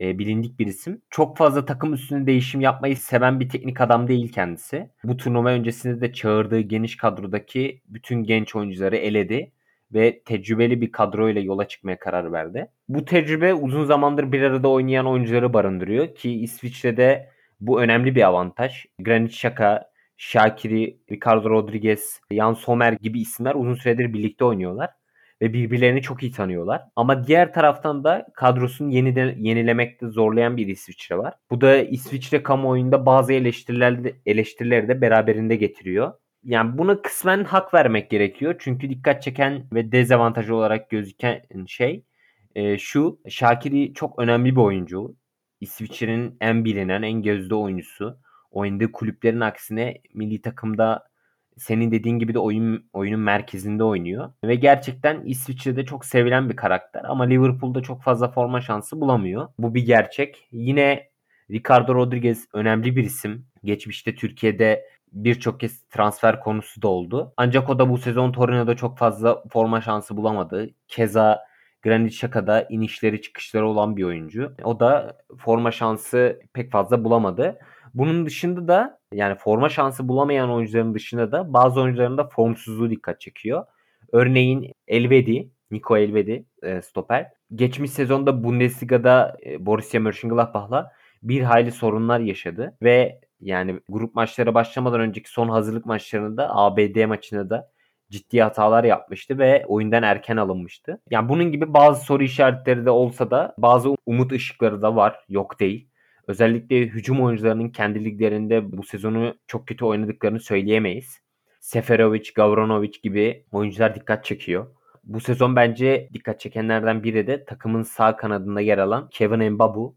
e, bilindik bir isim. Çok fazla takım üstünde değişim yapmayı seven bir teknik adam değil kendisi. Bu turnuva öncesinde de çağırdığı geniş kadrodaki bütün genç oyuncuları eledi ve tecrübeli bir kadroyla yola çıkmaya karar verdi. Bu tecrübe uzun zamandır bir arada oynayan oyuncuları barındırıyor ki İsviçre'de bu önemli bir avantaj. Granit Xhaka, Shaqiri, Ricardo Rodriguez, Jan Sommer gibi isimler uzun süredir birlikte oynuyorlar ve birbirlerini çok iyi tanıyorlar. Ama diğer taraftan da kadrosunu yeniden yenilemekte zorlayan bir İsviçre var. Bu da İsviçre kamuoyunda bazı eleştiriler eleştirileri de beraberinde getiriyor. Yani buna kısmen hak vermek gerekiyor. Çünkü dikkat çeken ve dezavantaj olarak gözüken şey e, şu. Shaqiri çok önemli bir oyuncu. İsviçre'nin en bilinen, en gözde oyuncusu. Oynadığı kulüplerin aksine milli takımda senin dediğin gibi de oyun oyunun merkezinde oynuyor. Ve gerçekten İsviçre'de çok sevilen bir karakter ama Liverpool'da çok fazla forma şansı bulamıyor. Bu bir gerçek. Yine Ricardo Rodriguez önemli bir isim. Geçmişte Türkiye'de birçok kez transfer konusu da oldu. Ancak o da bu sezon Torino'da çok fazla forma şansı bulamadı. Keza Granit Xhaka'da inişleri çıkışları olan bir oyuncu. O da forma şansı pek fazla bulamadı. Bunun dışında da yani forma şansı bulamayan oyuncuların dışında da bazı oyuncuların da formsuzluğu dikkat çekiyor. Örneğin Elvedi, Nico Elvedi e, stoper. Geçmiş sezonda Bundesliga'da e, Borussia Mönchengladbach'la bir hayli sorunlar yaşadı ve yani grup maçları başlamadan önceki son hazırlık maçlarında ABD maçında da ciddi hatalar yapmıştı ve oyundan erken alınmıştı. Yani bunun gibi bazı soru işaretleri de olsa da bazı umut ışıkları da var. Yok değil. Özellikle hücum oyuncularının kendi liglerinde bu sezonu çok kötü oynadıklarını söyleyemeyiz. Seferovic, Gavranovic gibi oyuncular dikkat çekiyor. Bu sezon bence dikkat çekenlerden biri de takımın sağ kanadında yer alan Kevin Mbabu.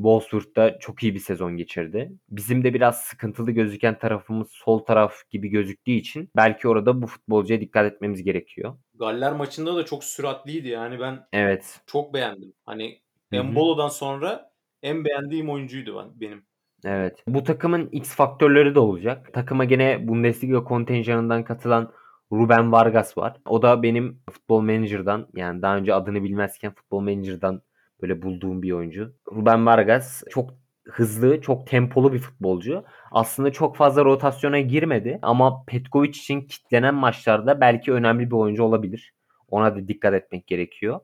Wolfsburg'da çok iyi bir sezon geçirdi. Bizim de biraz sıkıntılı gözüken tarafımız sol taraf gibi gözüktüğü için belki orada bu futbolcuya dikkat etmemiz gerekiyor. Galler maçında da çok süratliydi yani ben Evet. çok beğendim. Hani. Embolo'dan sonra en beğendiğim oyuncuydu ben benim. Evet. Bu takımın X faktörleri de olacak. Takıma gene Bundesliga kontenjanından katılan Ruben Vargas var. O da benim futbol manager'dan yani daha önce adını bilmezken futbol manager'dan böyle bulduğum bir oyuncu. Ruben Vargas çok hızlı, çok tempolu bir futbolcu. Aslında çok fazla rotasyona girmedi ama Petkovic için kitlenen maçlarda belki önemli bir oyuncu olabilir. Ona da dikkat etmek gerekiyor.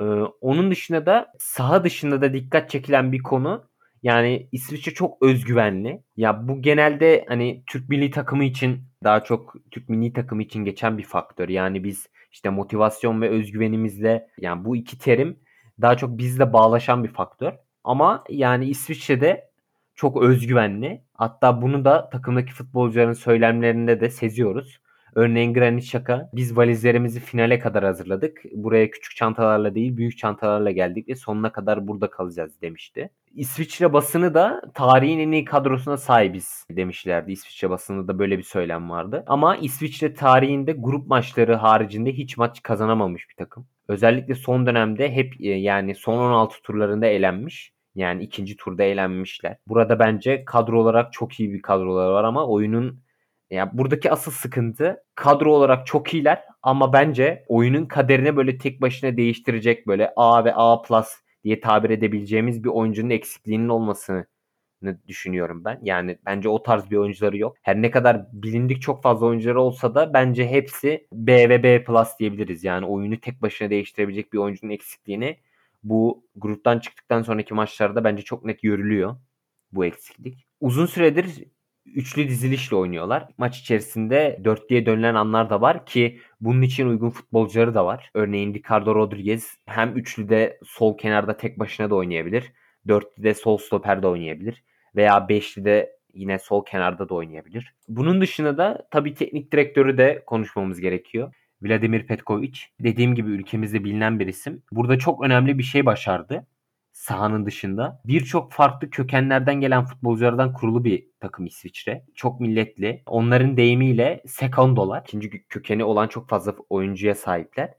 Ee, onun dışında da saha dışında da dikkat çekilen bir konu yani İsviçre çok özgüvenli. Ya bu genelde hani Türk milli takımı için daha çok Türk milli takımı için geçen bir faktör. Yani biz işte motivasyon ve özgüvenimizle yani bu iki terim daha çok bizle bağlaşan bir faktör. Ama yani İsviçre'de çok özgüvenli. Hatta bunu da takımdaki futbolcuların söylemlerinde de seziyoruz. Örneğin Granit Xhaka biz valizlerimizi finale kadar hazırladık. Buraya küçük çantalarla değil büyük çantalarla geldik ve sonuna kadar burada kalacağız demişti. İsviçre basını da tarihin en iyi kadrosuna sahibiz demişlerdi. İsviçre basını da böyle bir söylem vardı. Ama İsviçre tarihinde grup maçları haricinde hiç maç kazanamamış bir takım. Özellikle son dönemde hep e, yani son 16 turlarında elenmiş. Yani ikinci turda elenmişler. Burada bence kadro olarak çok iyi bir kadroları var ama oyunun ya buradaki asıl sıkıntı kadro olarak çok iyiler ama bence oyunun kaderini böyle tek başına değiştirecek böyle A ve A plus diye tabir edebileceğimiz bir oyuncunun eksikliğinin olmasını düşünüyorum ben. Yani bence o tarz bir oyuncuları yok. Her ne kadar bilindik çok fazla oyuncuları olsa da bence hepsi B ve B plus diyebiliriz. Yani oyunu tek başına değiştirebilecek bir oyuncunun eksikliğini bu gruptan çıktıktan sonraki maçlarda bence çok net görülüyor bu eksiklik. Uzun süredir üçlü dizilişle oynuyorlar. Maç içerisinde dörtlüye dönülen anlar da var ki bunun için uygun futbolcuları da var. Örneğin Ricardo Rodriguez hem üçlüde sol kenarda tek başına da oynayabilir. Dörtlüde sol stoperde oynayabilir. Veya beşlide yine sol kenarda da oynayabilir. Bunun dışında da tabii teknik direktörü de konuşmamız gerekiyor. Vladimir Petkovic. Dediğim gibi ülkemizde bilinen bir isim. Burada çok önemli bir şey başardı sahanın dışında. Birçok farklı kökenlerden gelen futbolculardan kurulu bir takım İsviçre. Çok milletli. Onların deyimiyle sekondolar. İkinci kökeni olan çok fazla oyuncuya sahipler.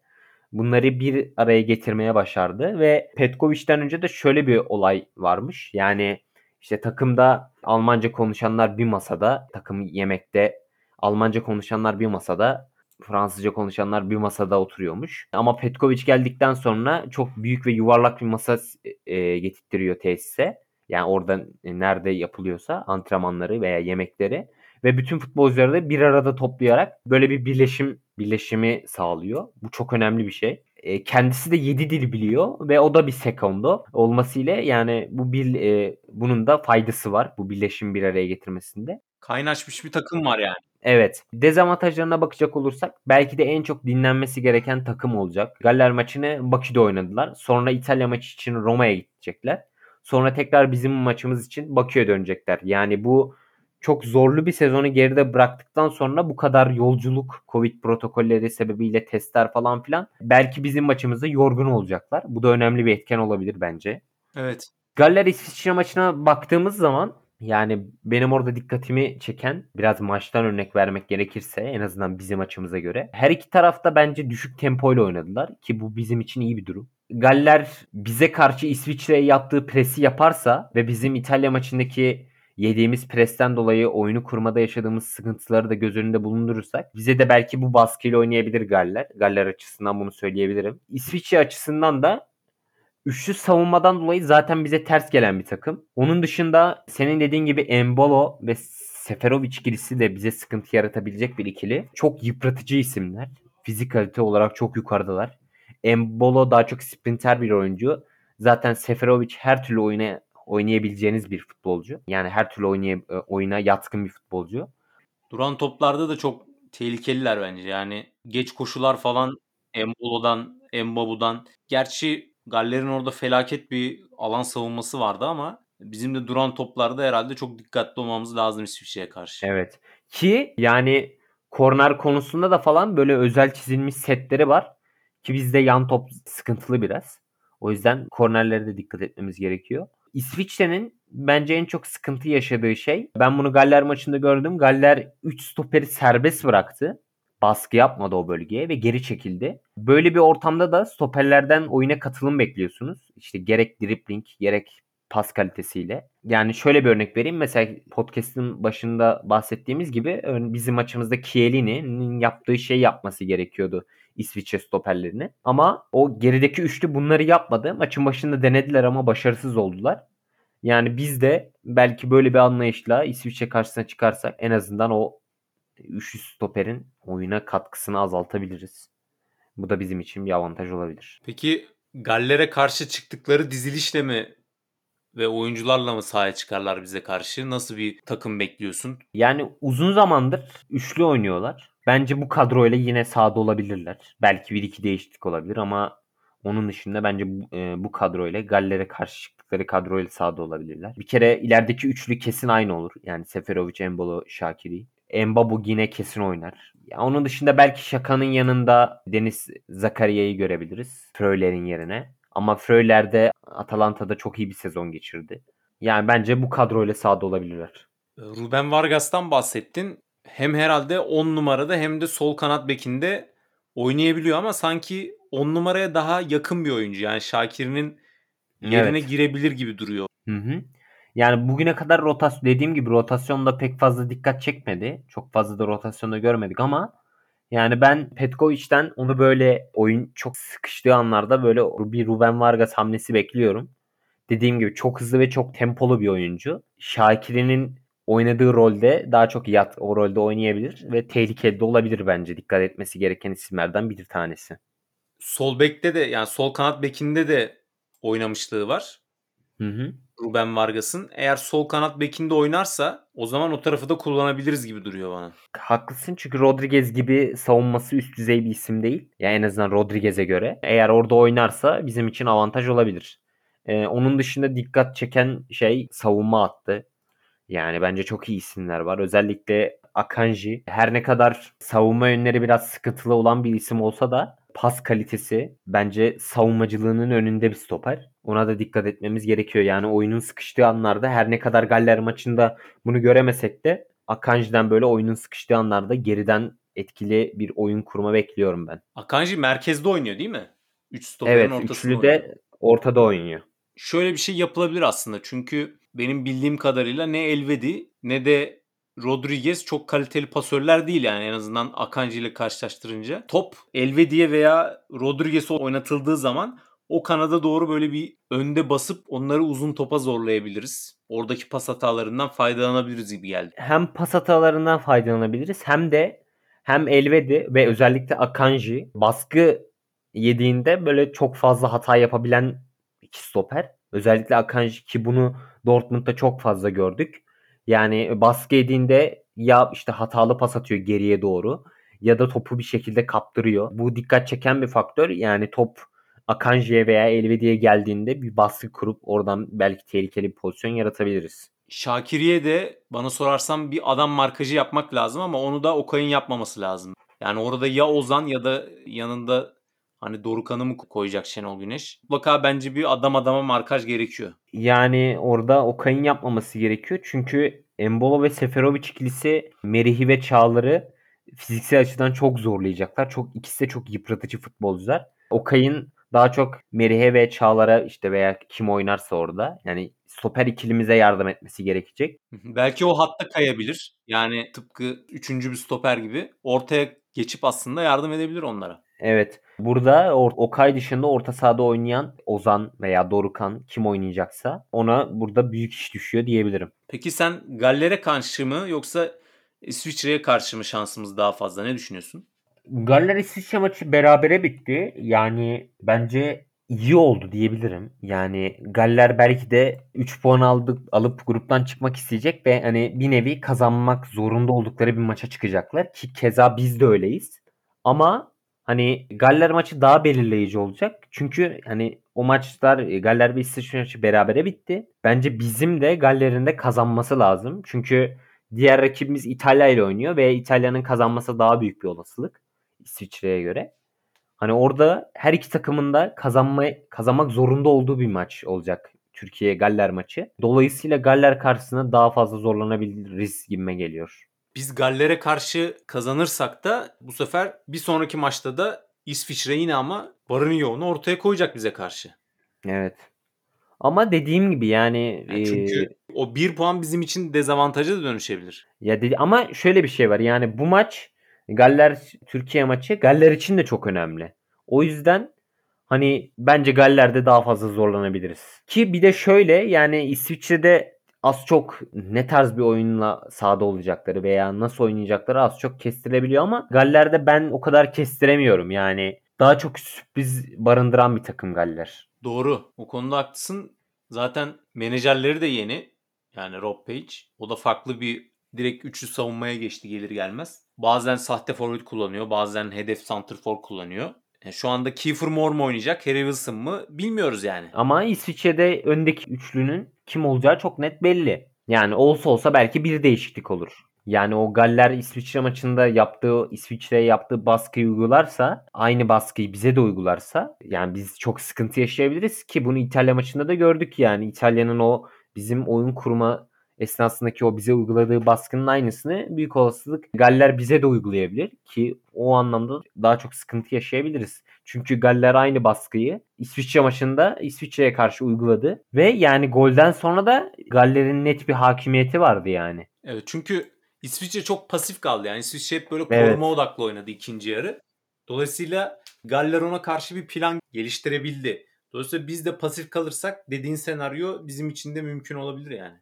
Bunları bir araya getirmeye başardı ve Petkovic'den önce de şöyle bir olay varmış. Yani işte takımda Almanca konuşanlar bir masada, takım yemekte Almanca konuşanlar bir masada, Fransızca konuşanlar bir masada oturuyormuş. Ama Petkovic geldikten sonra çok büyük ve yuvarlak bir masa e, getirtiyor tesise. Yani orada e, nerede yapılıyorsa antrenmanları veya yemekleri ve bütün futbolcuları da bir arada toplayarak böyle bir birleşim birleşimi sağlıyor. Bu çok önemli bir şey. E, kendisi de 7 dil biliyor ve o da bir sekondo olmasıyla yani bu bir e, bunun da faydası var bu birleşim bir araya getirmesinde. Kaynaşmış bir takım var yani. Evet. Dezavantajlarına bakacak olursak belki de en çok dinlenmesi gereken takım olacak. Galler maçını Bakü'de oynadılar. Sonra İtalya maçı için Roma'ya gidecekler. Sonra tekrar bizim maçımız için Bakü'ye dönecekler. Yani bu çok zorlu bir sezonu geride bıraktıktan sonra bu kadar yolculuk, Covid protokolleri sebebiyle testler falan filan belki bizim maçımızda yorgun olacaklar. Bu da önemli bir etken olabilir bence. Evet. Galler İsviçre maçına baktığımız zaman yani benim orada dikkatimi çeken biraz maçtan örnek vermek gerekirse en azından bizim açımıza göre her iki tarafta bence düşük tempoyla oynadılar ki bu bizim için iyi bir durum. Galler bize karşı İsviçre'ye yaptığı presi yaparsa ve bizim İtalya maçındaki yediğimiz presten dolayı oyunu kurmada yaşadığımız sıkıntıları da göz önünde bulundurursak bize de belki bu baskıyla oynayabilir Galler. Galler açısından bunu söyleyebilirim. İsviçre açısından da Üçlü savunmadan dolayı zaten bize ters gelen bir takım. Onun dışında senin dediğin gibi Embolo ve Seferovic ikilisi de bize sıkıntı yaratabilecek bir ikili. Çok yıpratıcı isimler. Fizikalite olarak çok yukarıdalar. Embolo daha çok sprinter bir oyuncu. Zaten Seferovic her türlü oyuna oynayabileceğiniz bir futbolcu. Yani her türlü oynay e, oyuna yatkın bir futbolcu. Duran toplarda da çok tehlikeliler bence. Yani geç koşular falan Embolo'dan, Embabu'dan. Gerçi Galler'in orada felaket bir alan savunması vardı ama bizim de duran toplarda herhalde çok dikkatli olmamız lazım İsviçre'ye karşı. Evet. Ki yani korner konusunda da falan böyle özel çizilmiş setleri var. Ki bizde yan top sıkıntılı biraz. O yüzden kornerlere de dikkat etmemiz gerekiyor. İsviçre'nin bence en çok sıkıntı yaşadığı şey ben bunu Galler maçında gördüm. Galler 3 stoperi serbest bıraktı baskı yapmadı o bölgeye ve geri çekildi. Böyle bir ortamda da stoperlerden oyuna katılım bekliyorsunuz. İşte gerek dribbling gerek pas kalitesiyle. Yani şöyle bir örnek vereyim. Mesela podcast'ın başında bahsettiğimiz gibi bizim maçımızda Chiellini'nin yaptığı şey yapması gerekiyordu İsviçre stoperlerini. Ama o gerideki üçlü bunları yapmadı. Maçın başında denediler ama başarısız oldular. Yani biz de belki böyle bir anlayışla İsviçre karşısına çıkarsak en azından o üçlü stoperin oyuna katkısını azaltabiliriz. Bu da bizim için bir avantaj olabilir. Peki Galler'e karşı çıktıkları dizilişle mi ve oyuncularla mı sahaya çıkarlar bize karşı? Nasıl bir takım bekliyorsun? Yani uzun zamandır üçlü oynuyorlar. Bence bu kadroyla yine sahada olabilirler. Belki bir iki değişiklik olabilir ama onun dışında bence bu, e, bu kadroyla Galler'e karşı çıktıkları kadroyla sahada olabilirler. Bir kere ilerideki üçlü kesin aynı olur. Yani Seferovic, Embolo, Şakiri. Embabu yine kesin oynar. Ya onun dışında belki Şaka'nın yanında Deniz Zakaria'yı görebiliriz. Fröyler'in yerine. Ama Fröyler de Atalanta'da çok iyi bir sezon geçirdi. Yani bence bu kadroyla sahada olabilirler. Ruben Vargas'tan bahsettin. Hem herhalde 10 numarada hem de sol kanat bekinde oynayabiliyor ama sanki 10 numaraya daha yakın bir oyuncu. Yani Şakir'in yerine Evet. girebilir gibi duruyor. Hı hı. Yani bugüne kadar rotasyon dediğim gibi rotasyonda pek fazla dikkat çekmedi. Çok fazla da rotasyonda görmedik ama yani ben Petkovic'den onu böyle oyun çok sıkıştığı anlarda böyle bir Ruben Vargas hamlesi bekliyorum. Dediğim gibi çok hızlı ve çok tempolu bir oyuncu. Şakir'in oynadığı rolde daha çok yat o rolde oynayabilir ve tehlikeli de olabilir bence. Dikkat etmesi gereken isimlerden bir tanesi. Sol bekte de yani sol kanat bekinde de oynamışlığı var. Hı hı. Ruben Vargas'ın. Eğer sol kanat bekinde oynarsa o zaman o tarafı da kullanabiliriz gibi duruyor bana. Haklısın çünkü Rodriguez gibi savunması üst düzey bir isim değil. Ya en azından Rodriguez'e göre. Eğer orada oynarsa bizim için avantaj olabilir. Ee, onun dışında dikkat çeken şey savunma attı. Yani bence çok iyi isimler var. Özellikle Akanji her ne kadar savunma yönleri biraz sıkıntılı olan bir isim olsa da pas kalitesi bence savunmacılığının önünde bir stoper. Ona da dikkat etmemiz gerekiyor. Yani oyunun sıkıştığı anlarda her ne kadar Galler maçında bunu göremesek de Akanji'den böyle oyunun sıkıştığı anlarda geriden etkili bir oyun kurma bekliyorum ben. Akanji merkezde oynuyor değil mi? 3 stoperin Evet ortasında oynuyor. de ortada oynuyor. Şöyle bir şey yapılabilir aslında. Çünkü benim bildiğim kadarıyla ne Elvedi ne de Rodriguez çok kaliteli pasörler değil yani en azından Akanji ile karşılaştırınca. Top Elvedi'ye veya Rodriguez'e oynatıldığı zaman o kanada doğru böyle bir önde basıp onları uzun topa zorlayabiliriz. Oradaki pas hatalarından faydalanabiliriz gibi geldi. hem pas hatalarından faydalanabiliriz hem de hem Elvedi ve özellikle Akanji baskı yediğinde böyle çok fazla hata yapabilen iki stoper. Özellikle Akanji ki bunu Dortmund'da çok fazla gördük. Yani baskı yediğinde ya işte hatalı pas atıyor geriye doğru ya da topu bir şekilde kaptırıyor. Bu dikkat çeken bir faktör. Yani top Akanji'ye veya Elvedi'ye geldiğinde bir baskı kurup oradan belki tehlikeli bir pozisyon yaratabiliriz. Şakir'e de bana sorarsan bir adam markajı yapmak lazım ama onu da Okay'ın yapmaması lazım. Yani orada ya Ozan ya da yanında hani Dorukan'ı mı koyacak Şenol Güneş? Mutlaka bence bir adam adama markaj gerekiyor. Yani orada Okay'ın yapmaması gerekiyor. Çünkü Embolo ve Seferovic ikilisi Merih'i ve Çağlar'ı fiziksel açıdan çok zorlayacaklar. Çok ikisi de çok yıpratıcı futbolcular. Okay'ın daha çok Merih'e ve Çağlar'a işte veya kim oynarsa orada yani stoper ikilimize yardım etmesi gerekecek. Belki o hatta kayabilir. Yani tıpkı üçüncü bir stoper gibi ortaya geçip aslında yardım edebilir onlara. Evet. Burada Okay dışında orta sahada oynayan Ozan veya Dorukan kim oynayacaksa ona burada büyük iş düşüyor diyebilirim. Peki sen Galler'e karşı mı yoksa İsviçre'ye karşı mı şansımız daha fazla? Ne düşünüyorsun? Galler İsviçre maçı berabere bitti. Yani bence iyi oldu diyebilirim. Yani Galler belki de 3 puan aldık alıp gruptan çıkmak isteyecek ve hani bir nevi kazanmak zorunda oldukları bir maça çıkacaklar ki keza biz de öyleyiz. Ama hani Galler maçı daha belirleyici olacak. Çünkü hani o maçlar Galler ve İsviçre maçı berabere bitti. Bence bizim de Galler'in de kazanması lazım. Çünkü diğer rakibimiz İtalya ile oynuyor ve İtalya'nın kazanması daha büyük bir olasılık. İsviçre'ye göre. Hani orada her iki takımın da kazanma, kazanmak zorunda olduğu bir maç olacak. Türkiye Galler maçı. Dolayısıyla Galler karşısında daha fazla zorlanabiliriz gibime geliyor. Biz Galler'e karşı kazanırsak da bu sefer bir sonraki maçta da İsviçre yine ama varını yoğunu ortaya koyacak bize karşı. Evet. Ama dediğim gibi yani, Yani çünkü eee, o bir puan bizim için dezavantaja da dönüşebilir. ya dedi ama şöyle bir şey var. Yani bu maç Galler Türkiye maçı Galler için de çok önemli. O yüzden hani bence Galler'de daha fazla zorlanabiliriz. Ki bir de şöyle yani İsviçre'de az çok ne tarz bir oyunla sahada olacakları veya nasıl oynayacakları az çok kestirebiliyor ama Galler'de ben o kadar kestiremiyorum. Yani daha çok sürpriz barındıran bir takım Galler. Doğru. O konuda haklısın. Zaten menajerleri de yeni. Yani Rob Page. O da farklı bir direkt üçlü savunmaya geçti gelir gelmez. Bazen sahte forvet kullanıyor. Bazen hedef santrfor kullanıyor. Yani şu anda Kiefer Moore mu oynayacak? Harry Wilson mı? Bilmiyoruz yani. Ama İsviçre'de öndeki üçlünün kim olacağı çok net belli. Yani olsa olsa belki bir değişiklik olur. Yani o Galler İsviçre maçında yaptığı İsviçre'ye yaptığı baskıyı uygularsa aynı baskıyı bize de uygularsa yani biz çok sıkıntı yaşayabiliriz ki bunu İtalya maçında da gördük yani İtalya'nın o bizim oyun kurma esnasındaki o bize uyguladığı baskının aynısını büyük olasılık Galler bize de uygulayabilir ki o anlamda daha çok sıkıntı yaşayabiliriz. Çünkü Galler aynı baskıyı İsviçre maçında İsviçre'ye karşı uyguladı ve yani golden sonra da Galler'in net bir hakimiyeti vardı yani. Evet çünkü İsviçre çok pasif kaldı. Yani İsviçre hep böyle koruma Evet. odaklı oynadı ikinci yarı. Dolayısıyla Galler ona karşı bir plan geliştirebildi. Dolayısıyla biz de pasif kalırsak dediğin senaryo bizim için de mümkün olabilir yani.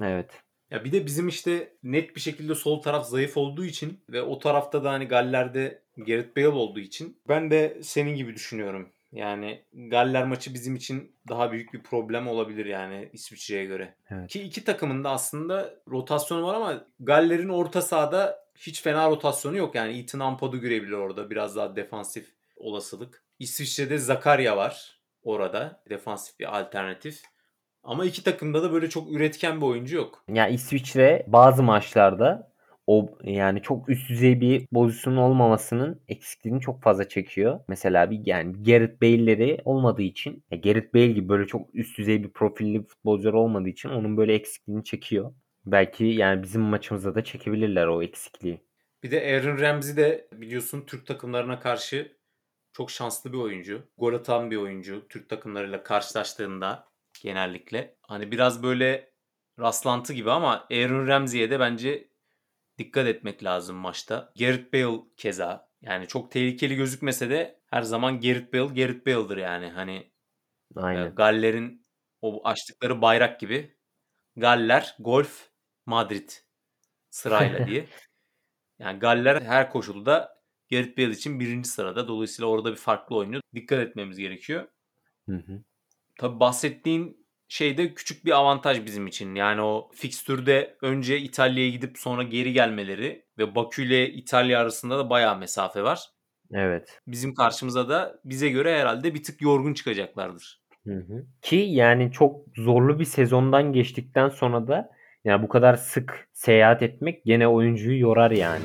Evet. Ya bir de bizim işte net bir şekilde sol taraf zayıf olduğu için ve o tarafta da hani Galler'de Gareth Bale olduğu için ben de senin gibi düşünüyorum. Yani Galler maçı bizim için daha büyük bir problem olabilir yani İsviçre'ye göre. Evet. Ki iki takımın da aslında rotasyonu var ama Galler'in orta sahada hiç fena rotasyonu yok. Yani Ethan Ampadu görebilir orada biraz daha defansif olasılık. İsviçre'de Zakaria var orada defansif bir alternatif. Ama iki takımda da böyle çok üretken bir oyuncu yok. Ya İsviçre bazı maçlarda o yani çok üst düzey bir pozisyon olmamasının eksikliğini çok fazla çekiyor. Mesela bir yani Gareth Bale'leri olmadığı için ya Gareth Bale gibi böyle çok üst düzey bir profilli futbolcular olmadığı için onun böyle eksikliğini çekiyor. Belki yani bizim maçımızda da çekebilirler o eksikliği. Bir de Aaron Ramsey de biliyorsun Türk takımlarına karşı çok şanslı bir oyuncu. Gol atan bir oyuncu Türk takımlarıyla karşılaştığında genellikle. Hani biraz böyle rastlantı gibi ama Aaron Ramsey'e de bence dikkat etmek lazım maçta. Gareth Bale keza. Yani çok tehlikeli gözükmese de her zaman Gareth Bale Gareth Bale'dır yani. Hani e, Aynen. Galler'in o açtıkları bayrak gibi. Galler, Golf, Madrid sırayla diye. Yani Galler her koşulda Gareth Bale için birinci sırada. Dolayısıyla orada bir farklı oynuyor. Dikkat etmemiz gerekiyor. Hı hı. Tabii bahsettiğin şey de küçük bir avantaj bizim için. Yani o fikstürde önce İtalya'ya gidip sonra geri gelmeleri ve Bakü ile İtalya arasında da bayağı mesafe var. Evet. Bizim karşımıza da bize göre herhalde bir tık yorgun çıkacaklardır. Hı hı. Ki yani çok zorlu bir sezondan geçtikten sonra da yani bu kadar sık seyahat etmek gene oyuncuyu yorar yani.